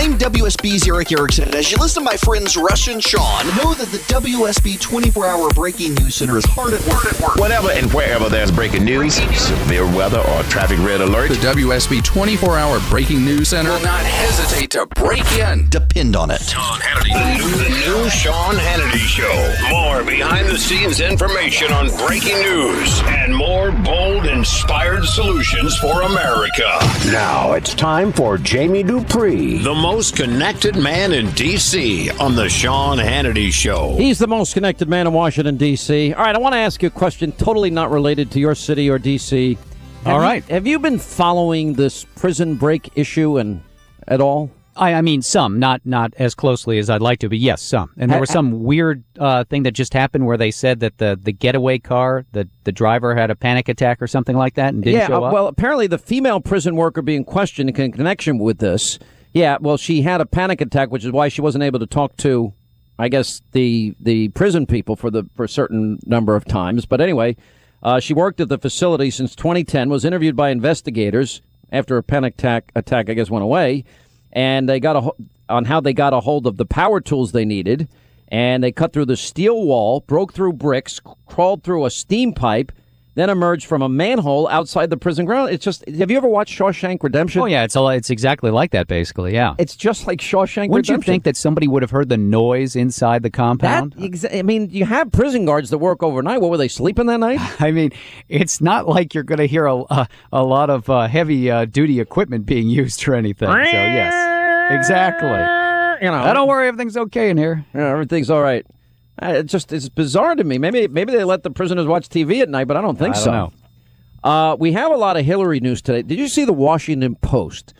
I'm WSB's Erick Erickson. and As you listen to my friends Russ and Sean, know that the WSB 24 hour breaking news center is hard at work. At work. Whenever and wherever there's breaking news, severe weather, or traffic red alert, The WSB 24 hour breaking news center Will not hesitate to break in. Depend on it. Sean Hannity. New, the new Sean Hannity Show. More behind the scenes information on breaking news and more bold, inspired solutions for America. Now it's time for Jamie Dupree, the most connected man in D.C. on the Sean Hannity Show. He's the most connected man in Washington, D.C. All right, I want to ask you a question totally not related to your city or D.C. Have All you- have you been following this prison break issue and at all? I, I mean, some, not not as closely as I'd like to, but yes, some. And there was some weird uh, thing that just happened where they said that the, the getaway car, the the driver had a panic attack or something like that and didn't yeah, show uh, well, apparently the female prison worker being questioned in connection with this. Yeah, well, she had a panic attack, which is why she wasn't able to talk to, I guess, the the prison people for the for a certain number of times. But anyway, uh, she worked at the facility since 2010. Was interviewed by investigators after a panic attack attack, I guess, went away, and they got a on how they got a hold of the power tools they needed, and they cut through the steel wall, broke through bricks, crawled through a steam pipe then emerged from a manhole outside the prison ground. It's just have you ever watched Shawshank Redemption? oh yeah, it's a, it's exactly like that basically. Yeah. It's just like Shawshank Redemption. Wouldn't you think that somebody would have heard the noise inside the that compound? exa- I mean, you have prison guards that work overnight. What were they sleeping that night? I mean, it's not like you're going to hear a, a, a lot of uh, heavy uh, duty equipment being used or anything. So yes, exactly. You know, I don't worry, everything's okay in here. Yeah, everything's all right. Uh, It just it's bizarre to me. Maybe maybe they let the prisoners watch TV at night, but I don't think I don't so. know. Uh, we have a lot of Hillary news today. Did you see the Washington Post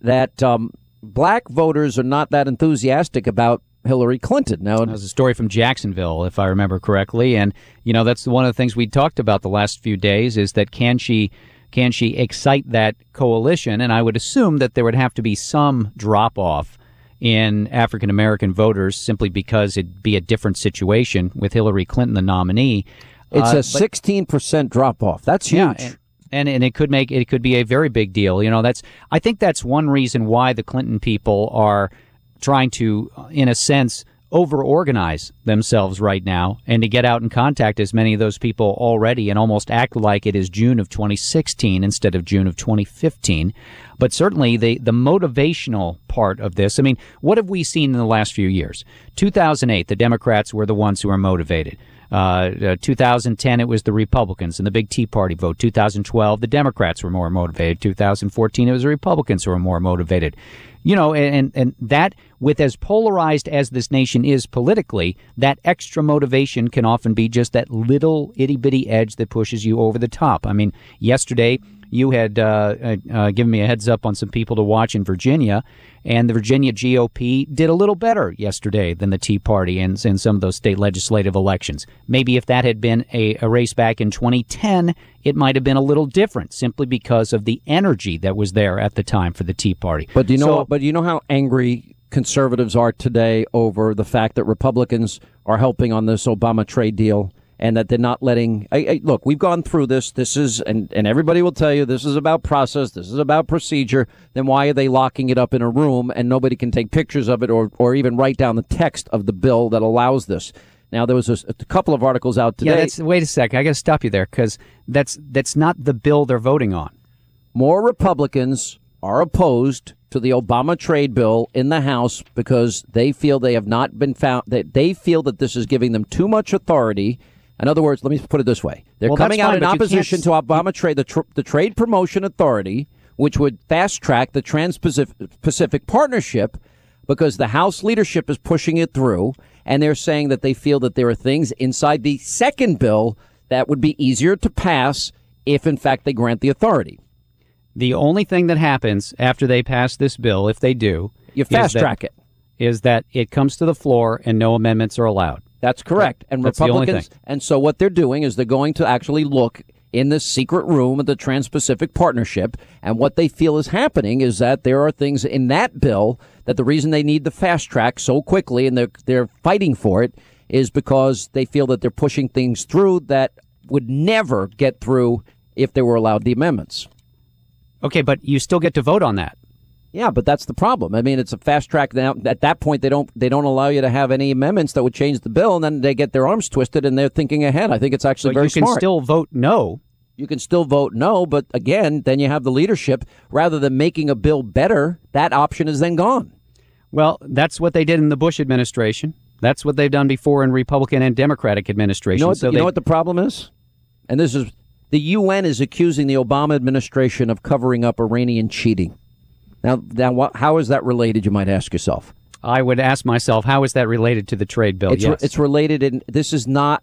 that um, black voters are not that enthusiastic about Hillary Clinton? Now, That was a story from Jacksonville, if I remember correctly. And you know, that's one of the things we talked about the last few days is that can she can she excite that coalition? And I would assume that there would have to be some drop off in African American voters simply because it'd be a different situation with Hillary Clinton, the nominee. it's Uh, a sixteen percent drop off. That's huge. yeah, and, and and it could make it could be a very big deal. You know, that's I think that's one reason why the Clinton people are trying to, in a sense, over organize themselves right now and to get out and contact as many of those people already and almost act like it is June of 2016 instead of June of 2015. But certainly the, the motivational part of this, I mean, what have we seen in the last few years? 2008, the Democrats were the ones who were motivated. Uh, uh, 2010, it was the Republicans and the big Tea Party vote. 2012, the Democrats were more motivated. 2014, it was the Republicans who were more motivated. You know, and, and that, with as polarized as this nation is politically, that extra motivation can often be just that little itty bitty edge that pushes you over the top. I mean, yesterday, you had uh, uh, uh, given me a heads up on some people to watch in Virginia, and the Virginia GOP did a little better yesterday than the Tea Party in, in some of those state legislative elections. Maybe if that had been a, a race back in 2010, it might have been a little different simply because of the energy that was there at the time for the Tea Party. But do you know? So- but do you know how angry conservatives are today over the fact that Republicans are helping on this Obama trade deal and that they're not letting. I, I, look, we've gone through this. This is, and and everybody will tell you this is about process. This is about procedure. Then why are they locking it up in a room and nobody can take pictures of it or or even write down the text of the bill that allows this? Now there was a, a couple of articles out today. yeah, that's, wait a second. I got to stop you there because that's that's not the bill they're voting on. more Republicans are opposed to the Obama trade bill in the House because they feel they have not been found that they feel that this is giving them too much authority. In other words, let me put it this way: they're Well, coming out fine, in but you can't opposition to Obama trade the, tr- the Trade Promotion Authority, which would fast track the Trans-Pacific Partnership, because the House leadership is pushing it through, and they're saying that they feel that there are things inside the second bill that would be easier to pass if, in fact, they grant the authority. The only thing that happens after they pass this bill, if they do, You fast that- track it. is that it comes to the floor and no amendments are allowed. That's correct. And That's the only Republicans, thing. and so what they're doing is they're going to actually look in this secret room of the Trans-Pacific Partnership, and what they feel is happening is that there are things in that bill that the reason they need the fast track so quickly and they're they're fighting for it is because they feel that they're pushing things through that would never get through if they were allowed the amendments. Okay, but you still get to vote on that. Yeah, but that's the problem. I mean, it's a fast track now. At that point, they don't they don't allow you to have any amendments that would change the bill, and then they get their arms twisted and they're thinking ahead. I think it's actually but very you can smart. still vote no. You can still vote no, but again, then you have the leadership. Rather than making a bill better, that option is then gone. Well, that's what they did in the Bush administration. That's what they've done before in Republican and Democratic administrations. You know what, so you they, know what the problem is? And this is the UN is accusing the Obama administration of covering up Iranian cheating. Now, now how is that related, you might ask yourself? I would ask myself, how is that related to the trade bill? It's, yes. it's related, and this is not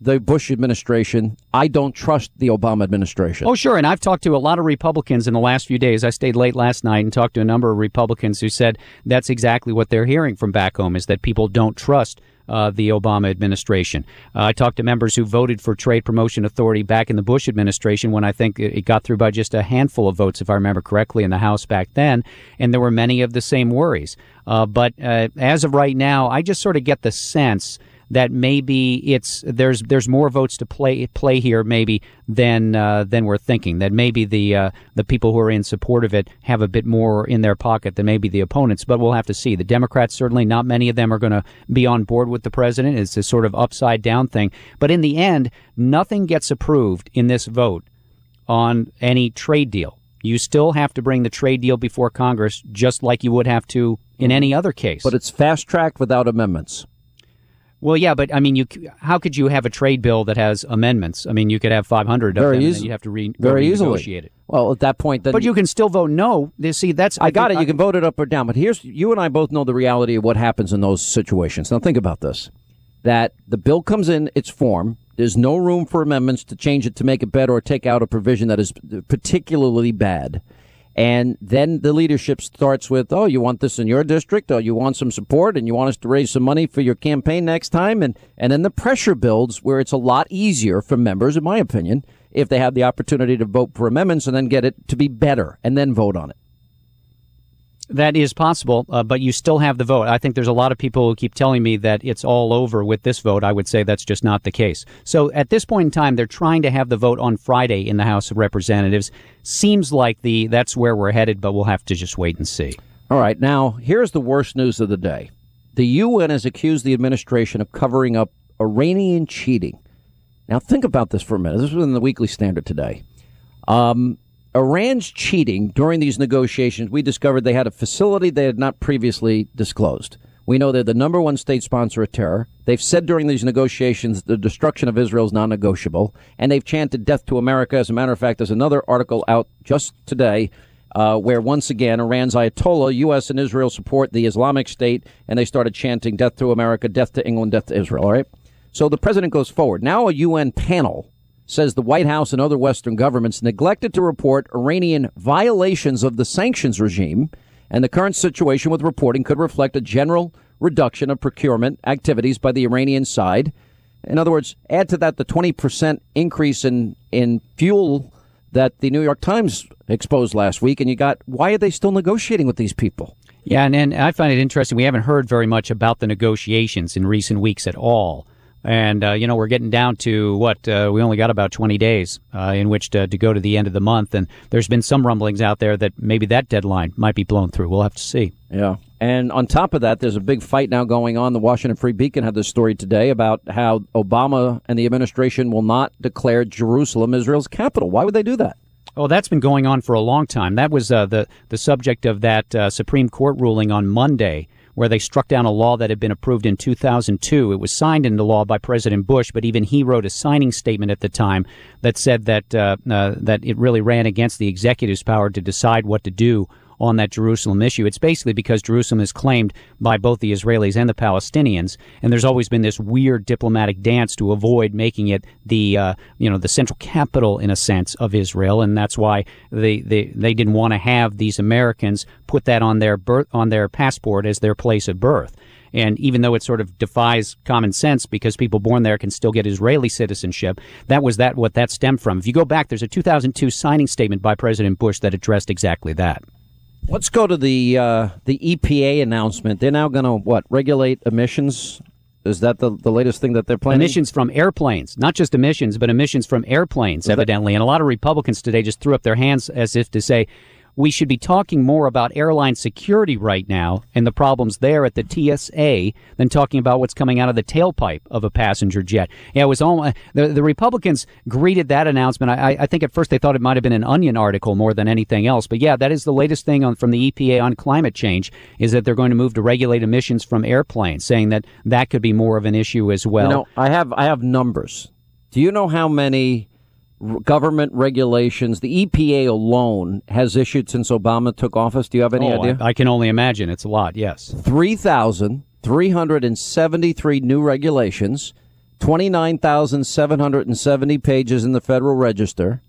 the Bush administration. I don't trust the Obama administration. Oh, sure. And I've talked to a lot of Republicans in the last few days. I stayed late last night and talked to a number of Republicans who said that's exactly what they're hearing from back home is that people don't trust uh, the Obama administration. Uh, I talked to members who voted for Trade Promotion Authority back in the Bush administration when I think it got through by just a handful of votes, if I remember correctly, in the House back then. And there were many of the same worries. Uh, but uh, as of right now, I just sort of get the sense that maybe it's there's there's more votes to play play here maybe than uh, than we're thinking. That maybe the uh, the people who are in support of it have a bit more in their pocket than maybe the opponents. But we'll have to see. The Democrats certainly not many of them are going to be on board with the president. It's a sort of upside down thing. But in the end, nothing gets approved in this vote on any trade deal. You still have to bring the trade deal before Congress, just like you would have to in any other case. But it's fast tracked without amendments. Well, yeah, but I mean, you how could you have a trade bill that has amendments? I mean, you could have 500 of Very them, easy- and you have to re- very easily. renegotiate it. Well, at that point, then But you can still vote no. You See, that's I got think- it. You can vote it up or down. But here's you and I both know the reality of what happens in those situations. Now think about this: that the bill comes in its form. There's no room for amendments to change it to make it better or take out a provision that is particularly bad. And then the leadership starts with, "Oh, you want this in your district? Oh, you want some support, and you want us to raise some money for your campaign next time." And and then the pressure builds, where it's a lot easier for members, in my opinion, if they have the opportunity to vote for amendments and then get it to be better, and then vote on it. That is possible, uh, but you still have the vote. I think there's a lot of people who keep telling me that it's all over with this vote. I would say that's just not the case. So at this point in time, they're trying to have the vote on Friday in the House of Representatives. Seems like the that's where we're headed, but we'll have to just wait and see. All right, now here's the worst news of the day. The UN has accused the administration of covering up Iranian cheating. Now, think about this for a minute. This was in the Weekly Standard today. Um, Iran's cheating during these negotiations, we discovered they had a facility they had not previously disclosed. We know they're the number one state sponsor of terror. They've said during these negotiations the destruction of Israel is non negotiable, and they've chanted death to America. As a matter of fact, there's another article out just today uh, where once again Iran's Ayatollah, U.S. and Israel support the Islamic State, and they started chanting death to America, death to England, death to Israel. All right. So the president goes forward. Now a UN panel says the White House and other Western governments neglected to report Iranian violations of the sanctions regime, and the current situation with reporting could reflect a general reduction of procurement activities by the Iranian side. In other words, add to that the 20% increase in, in fuel that the New York Times exposed last week, and you got why are they still negotiating with these people? Yeah, and, and I find it interesting. We haven't heard very much about the negotiations in recent weeks at all. And, uh, you know, we're getting down to what? Uh, we only got about 20 days uh, in which to, to go to the end of the month. And there's been some rumblings out there that maybe that deadline might be blown through. We'll have to see. Yeah. And on top of that, there's a big fight now going on. The Washington Free Beacon had this story today about how Obama and the administration will not declare Jerusalem Israel's capital. Why would they do that? Oh, that's been going on for a long time. That was uh, the the subject of that uh, Supreme Court ruling on Monday, where they struck down a law that had been approved in 2002. It was signed into law by President Bush, but even he wrote a signing statement at the time that said that uh, uh, that it really ran against the executive's power to decide what to do on that Jerusalem issue. It's basically because Jerusalem is claimed by both the Israelis and the Palestinians, and there's always been this weird diplomatic dance to avoid making it the uh, you know the central capital in a sense of Israel, and that's why they they, they didn't want to have these Americans put that on their birth on their passport as their place of birth. And even though it sort of defies common sense because people born there can still get Israeli citizenship, that was that what that stemmed from. If you go back, there's a 2002 signing statement by President Bush that addressed exactly that. Let's go to the uh, the EPA announcement. They're now going to what regulate emissions. Is that the, the latest thing that they're planning? Emissions from airplanes, not just emissions, but emissions from airplanes, evidently. And a lot of Republicans today just threw up their hands as if to say, we should be talking more about airline security right now and the problems there at the TSA than talking about what's coming out of the tailpipe of a passenger jet. Yeah, it was all the, the Republicans greeted that announcement. I, I think at first they thought it might have been an Onion article more than anything else. But yeah, that is the latest thing on, from the EPA on climate change is that they're going to move to regulate emissions from airplanes, saying that that could be more of an issue as well. You know, I have I have numbers. Do you know how many government regulations the EPA alone has issued since Obama took office? Do you have any oh, idea? I, I, can only imagine. It's a lot, yes. 3,373 new regulations, 29,770 pages in the Federal Register,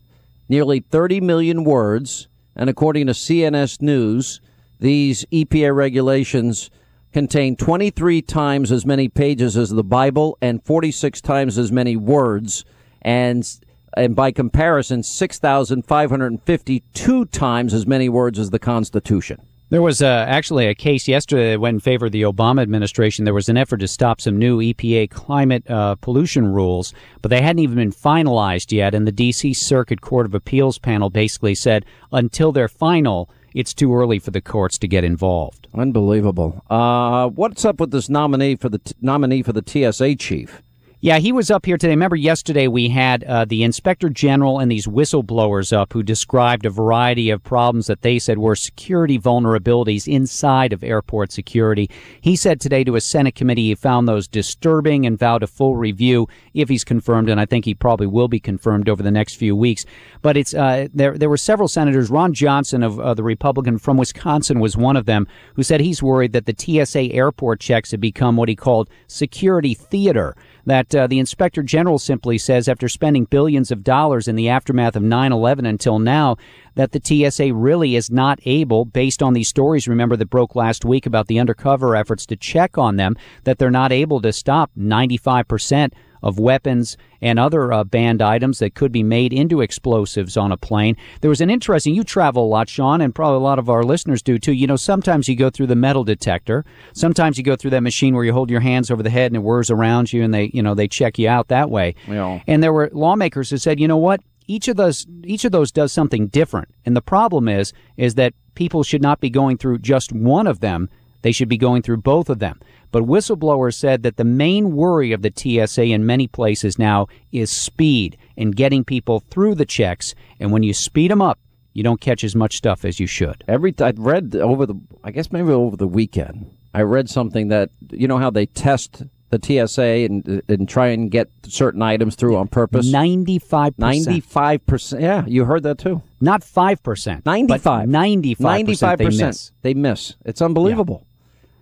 nearly 30 million words, and according to CNS News, these EPA regulations contain 23 times as many pages as the Bible and 46 times as many words and and by comparison, 6,552 times as many words as the Constitution. There was uh, actually a case yesterday that went in favor of the Obama administration. There was an effort to stop some new EPA climate uh, pollution rules, but they hadn't even been finalized yet. And the D.C. Circuit Court of Appeals panel basically said until they're final, it's too early for the courts to get involved. Unbelievable. Uh, what's up with this nominee for the t- nominee for the TSA chief? Yeah, he was up here today. Remember, yesterday we had uh, the inspector general and these whistleblowers up who described a variety of problems that they said were security vulnerabilities inside of airport security. He said today to a Senate committee he found those disturbing and vowed a full review if he's confirmed, and I think he probably will be confirmed over the next few weeks. But it's uh, there. There were several senators. Ron Johnson of uh, the Republican from Wisconsin was one of them who said he's worried that the TSA airport checks have become what he called security theater that uh, the inspector general simply says after spending billions of dollars in the aftermath of 9-11 until now that the TSA really is not able, based on these stories, remember, that broke last week about the undercover efforts to check on them, that they're not able to stop 95% of weapons and other uh, banned items that could be made into explosives on a plane. There was an interesting, you travel a lot, Sean, and probably a lot of our listeners do too. You know, sometimes you go through the metal detector. Sometimes you go through that machine where you hold your hands over the head and it whirs around you and they, you know, they check you out that way. Yeah. And there were lawmakers who said, you know what? Each of those, each of those does something different. And the problem is, is that people should not be going through just one of them. They should be going through both of them. But whistleblowers said that the main worry of the TSA in many places now is speed and getting people through the checks. And when you speed them up, you don't catch as much stuff as you should. Every I read over the, I guess maybe over the weekend, I read something that you know how they test the TSA and and try and get certain items through on purpose. Ninety five. Ninety five percent. Yeah, you heard that too. Not five percent. Ninety five. Ninety five percent. They miss. They miss. It's unbelievable. Yeah.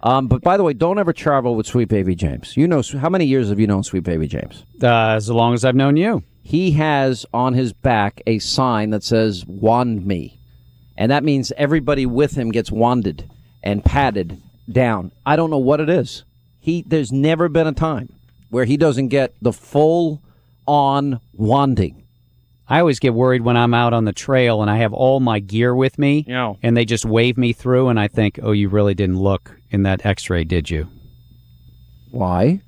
Um, but by the way, don't ever travel with Sweet Baby James. You know how many years have you known Sweet Baby James? Uh, as long as I've known you. He has on his back a sign that says "Wand me," and that means everybody with him gets wanded and patted down. I don't know what it is. He there's never been a time where he doesn't get the full on wanding. I always get worried when I'm out on the trail and I have all my gear with me, yeah. and they just wave me through, and I think, oh, you really didn't look in that X-ray, did you? Why?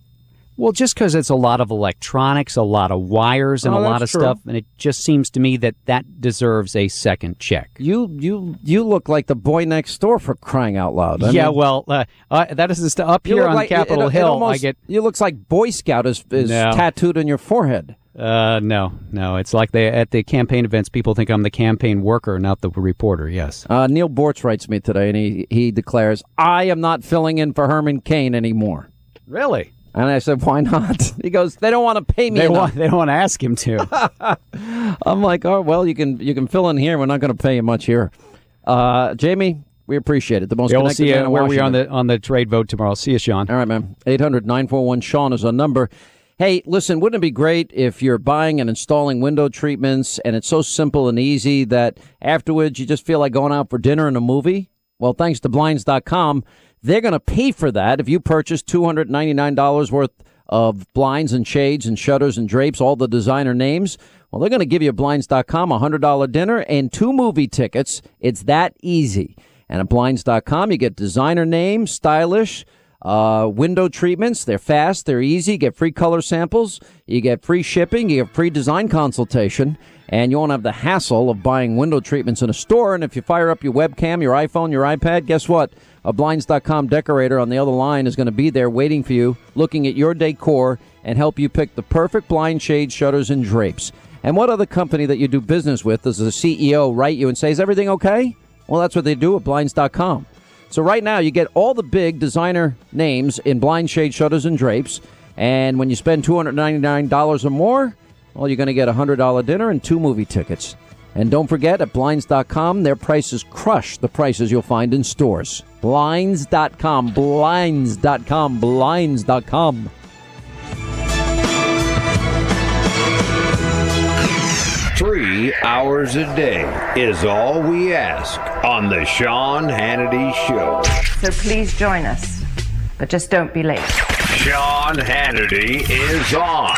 Well, just because it's a lot of electronics, a lot of wires, and oh, a lot of true. stuff, and it just seems to me that that deserves a second check. You you you look like the boy next door for crying out loud. I yeah, mean, well, uh, uh, that is just up here on like, Capitol it, Hill. It almost, I get you looks like Boy Scout is, is no. tattooed on your forehead. Uh, no, no. It's like they at the campaign events, people think I'm the campaign worker, not the reporter. Yes. Uh, Neal Boortz writes me today, and he he declares, "I am not filling in for Herman Cain anymore." Really? And I said, "Why not?" He goes, "They don't want to pay me. They want. They don't want to ask him to." I'm like, "Oh well, you can you can fill in here. We're not going to pay you much here." Uh, Jamie, we appreciate it. The most yeah, we'll see you where we are on the on the trade vote tomorrow. See you, Sean. All right, man. 800 941 Sean is our number. Hey, listen, wouldn't it be great if you're buying and installing window treatments and it's so simple and easy that afterwards you just feel like going out for dinner and a movie? Well, thanks to Blinds.com, they're going to pay for that if you purchase $299 worth of blinds and shades and shutters and drapes, all the designer names. Well, they're going to give you Blinds.com a $100 dinner and two movie tickets. It's that easy. And at Blinds.com, you get designer names, stylish, Uh, window treatments, they're fast, they're easy. You get free color samples, you get free shipping, you get free design consultation, and you won't have the hassle of buying window treatments in a store. And if you fire up your webcam, your iPhone, your iPad, guess what? A Blinds.com decorator on the other line is going to be there waiting for you, looking at your decor and help you pick the perfect blind shades, shutters, and drapes. And what other company that you do business with does the CEO write you and say, Is everything okay? Well, that's what they do at Blinds.com. So right now, you get all the big designer names in blind shade shutters and drapes. And when you spend $299 or more, well, you're going to get a $100 dinner and two movie tickets. And don't forget, at Blinds.com, their prices crush the prices you'll find in stores. Blinds.com, Blinds.com, Blinds.com. Three hours a day is all we ask on the Sean Hannity Show. So please join us, but just don't be late. Sean Hannity is on.